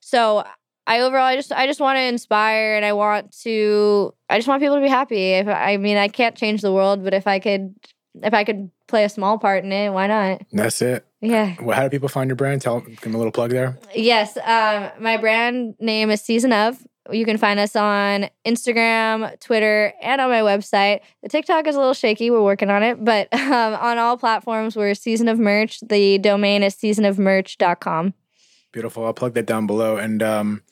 So I overall I just I just want to inspire and I want to I just want people to be happy. If I mean I can't change the world, but if I could if I could play a small part in it, why not? That's it. Yeah. Well, how do people find your brand? Tell give them a little plug there. Yes. Um, my brand name is Season of. You can find us on Instagram, Twitter, and on my website. The TikTok is a little shaky. We're working on it. But um, on all platforms, we're Season of Merch. The domain is seasonofmerch.com. Beautiful. I'll plug that down below. And um,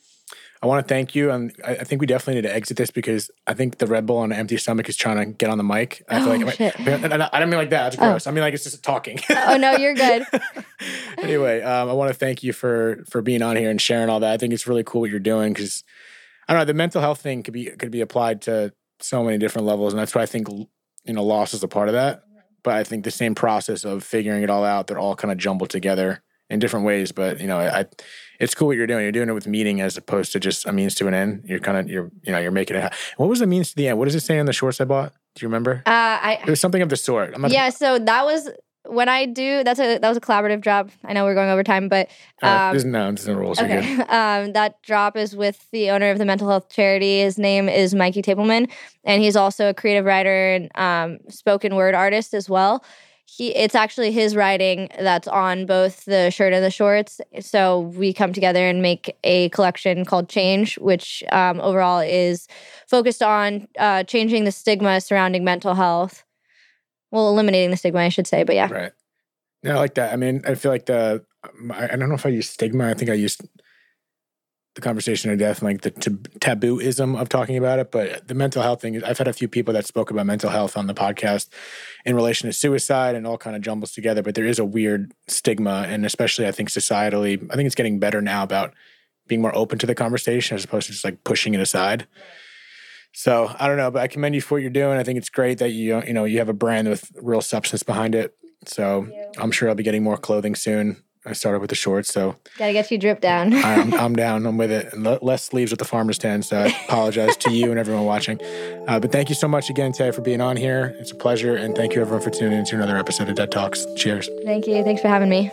I want to thank you. And I, I, think we definitely need to exit this because I think the Red Bull on an empty stomach is trying to get on the mic. I feel oh, like shit. I, I, don't mean like that. That's Oh. gross. I mean like it's just talking. oh no, you're good. anyway, um, I want to thank you for for being on here and sharing all that. I think it's really cool what you're doing because I don't know the mental health thing could be could be applied to so many different levels, and that's why I think you know loss is a part of that. But I think the same process of figuring it all out, they're all kind of jumbled together in different ways. But you know, I it's cool what you're doing. You're doing it with meaning as opposed to just a means to an end. You're kind of you're you know you're making it. Ha- what was the means to the end? What does it say on the shorts I bought? Do you remember? Uh, I It was something of the sort. Yeah. So that was when I do. That's a that was a collaborative drop. I know we're going over time, but Uh, um, there's no, there's no rules. Okay. Um, that drop is with the owner of the mental health charity. His name is Mikey Tableman, and he's also a creative writer and um, spoken word artist as well. He, it's actually his writing that's on both the shirt and the shorts. So we come together and make a collection called Change, which um, overall is focused on uh, changing the stigma surrounding mental health. Well, eliminating the stigma, I should say. But yeah, Right. Yeah, I like that. I mean, I feel like the I, I don't know if I use stigma. I think I used the conversation of death, like the tab- tabooism of talking about it. But the mental health thing, I've had a few people that spoke about mental health on the podcast in relation to suicide and all kind of jumbles together. But there is a weird stigma, and especially I think societally, I think it's getting better now about being more open to the conversation as opposed to just like pushing it aside. So I don't know, but I commend you for what you're doing. I think it's great that you you know you have a brand with real substance behind it. So I'm sure I'll be getting more clothing soon. I started with the shorts, so gotta get you drip down. I'm, I'm down. I'm with it. And less sleeves with the farmer's stand. So I apologize to you and everyone watching. Uh, but thank you so much again, Tay, for being on here. It's a pleasure. And thank you, everyone, for tuning in to another episode of Dead Talks. Cheers. Thank you. Thanks for having me.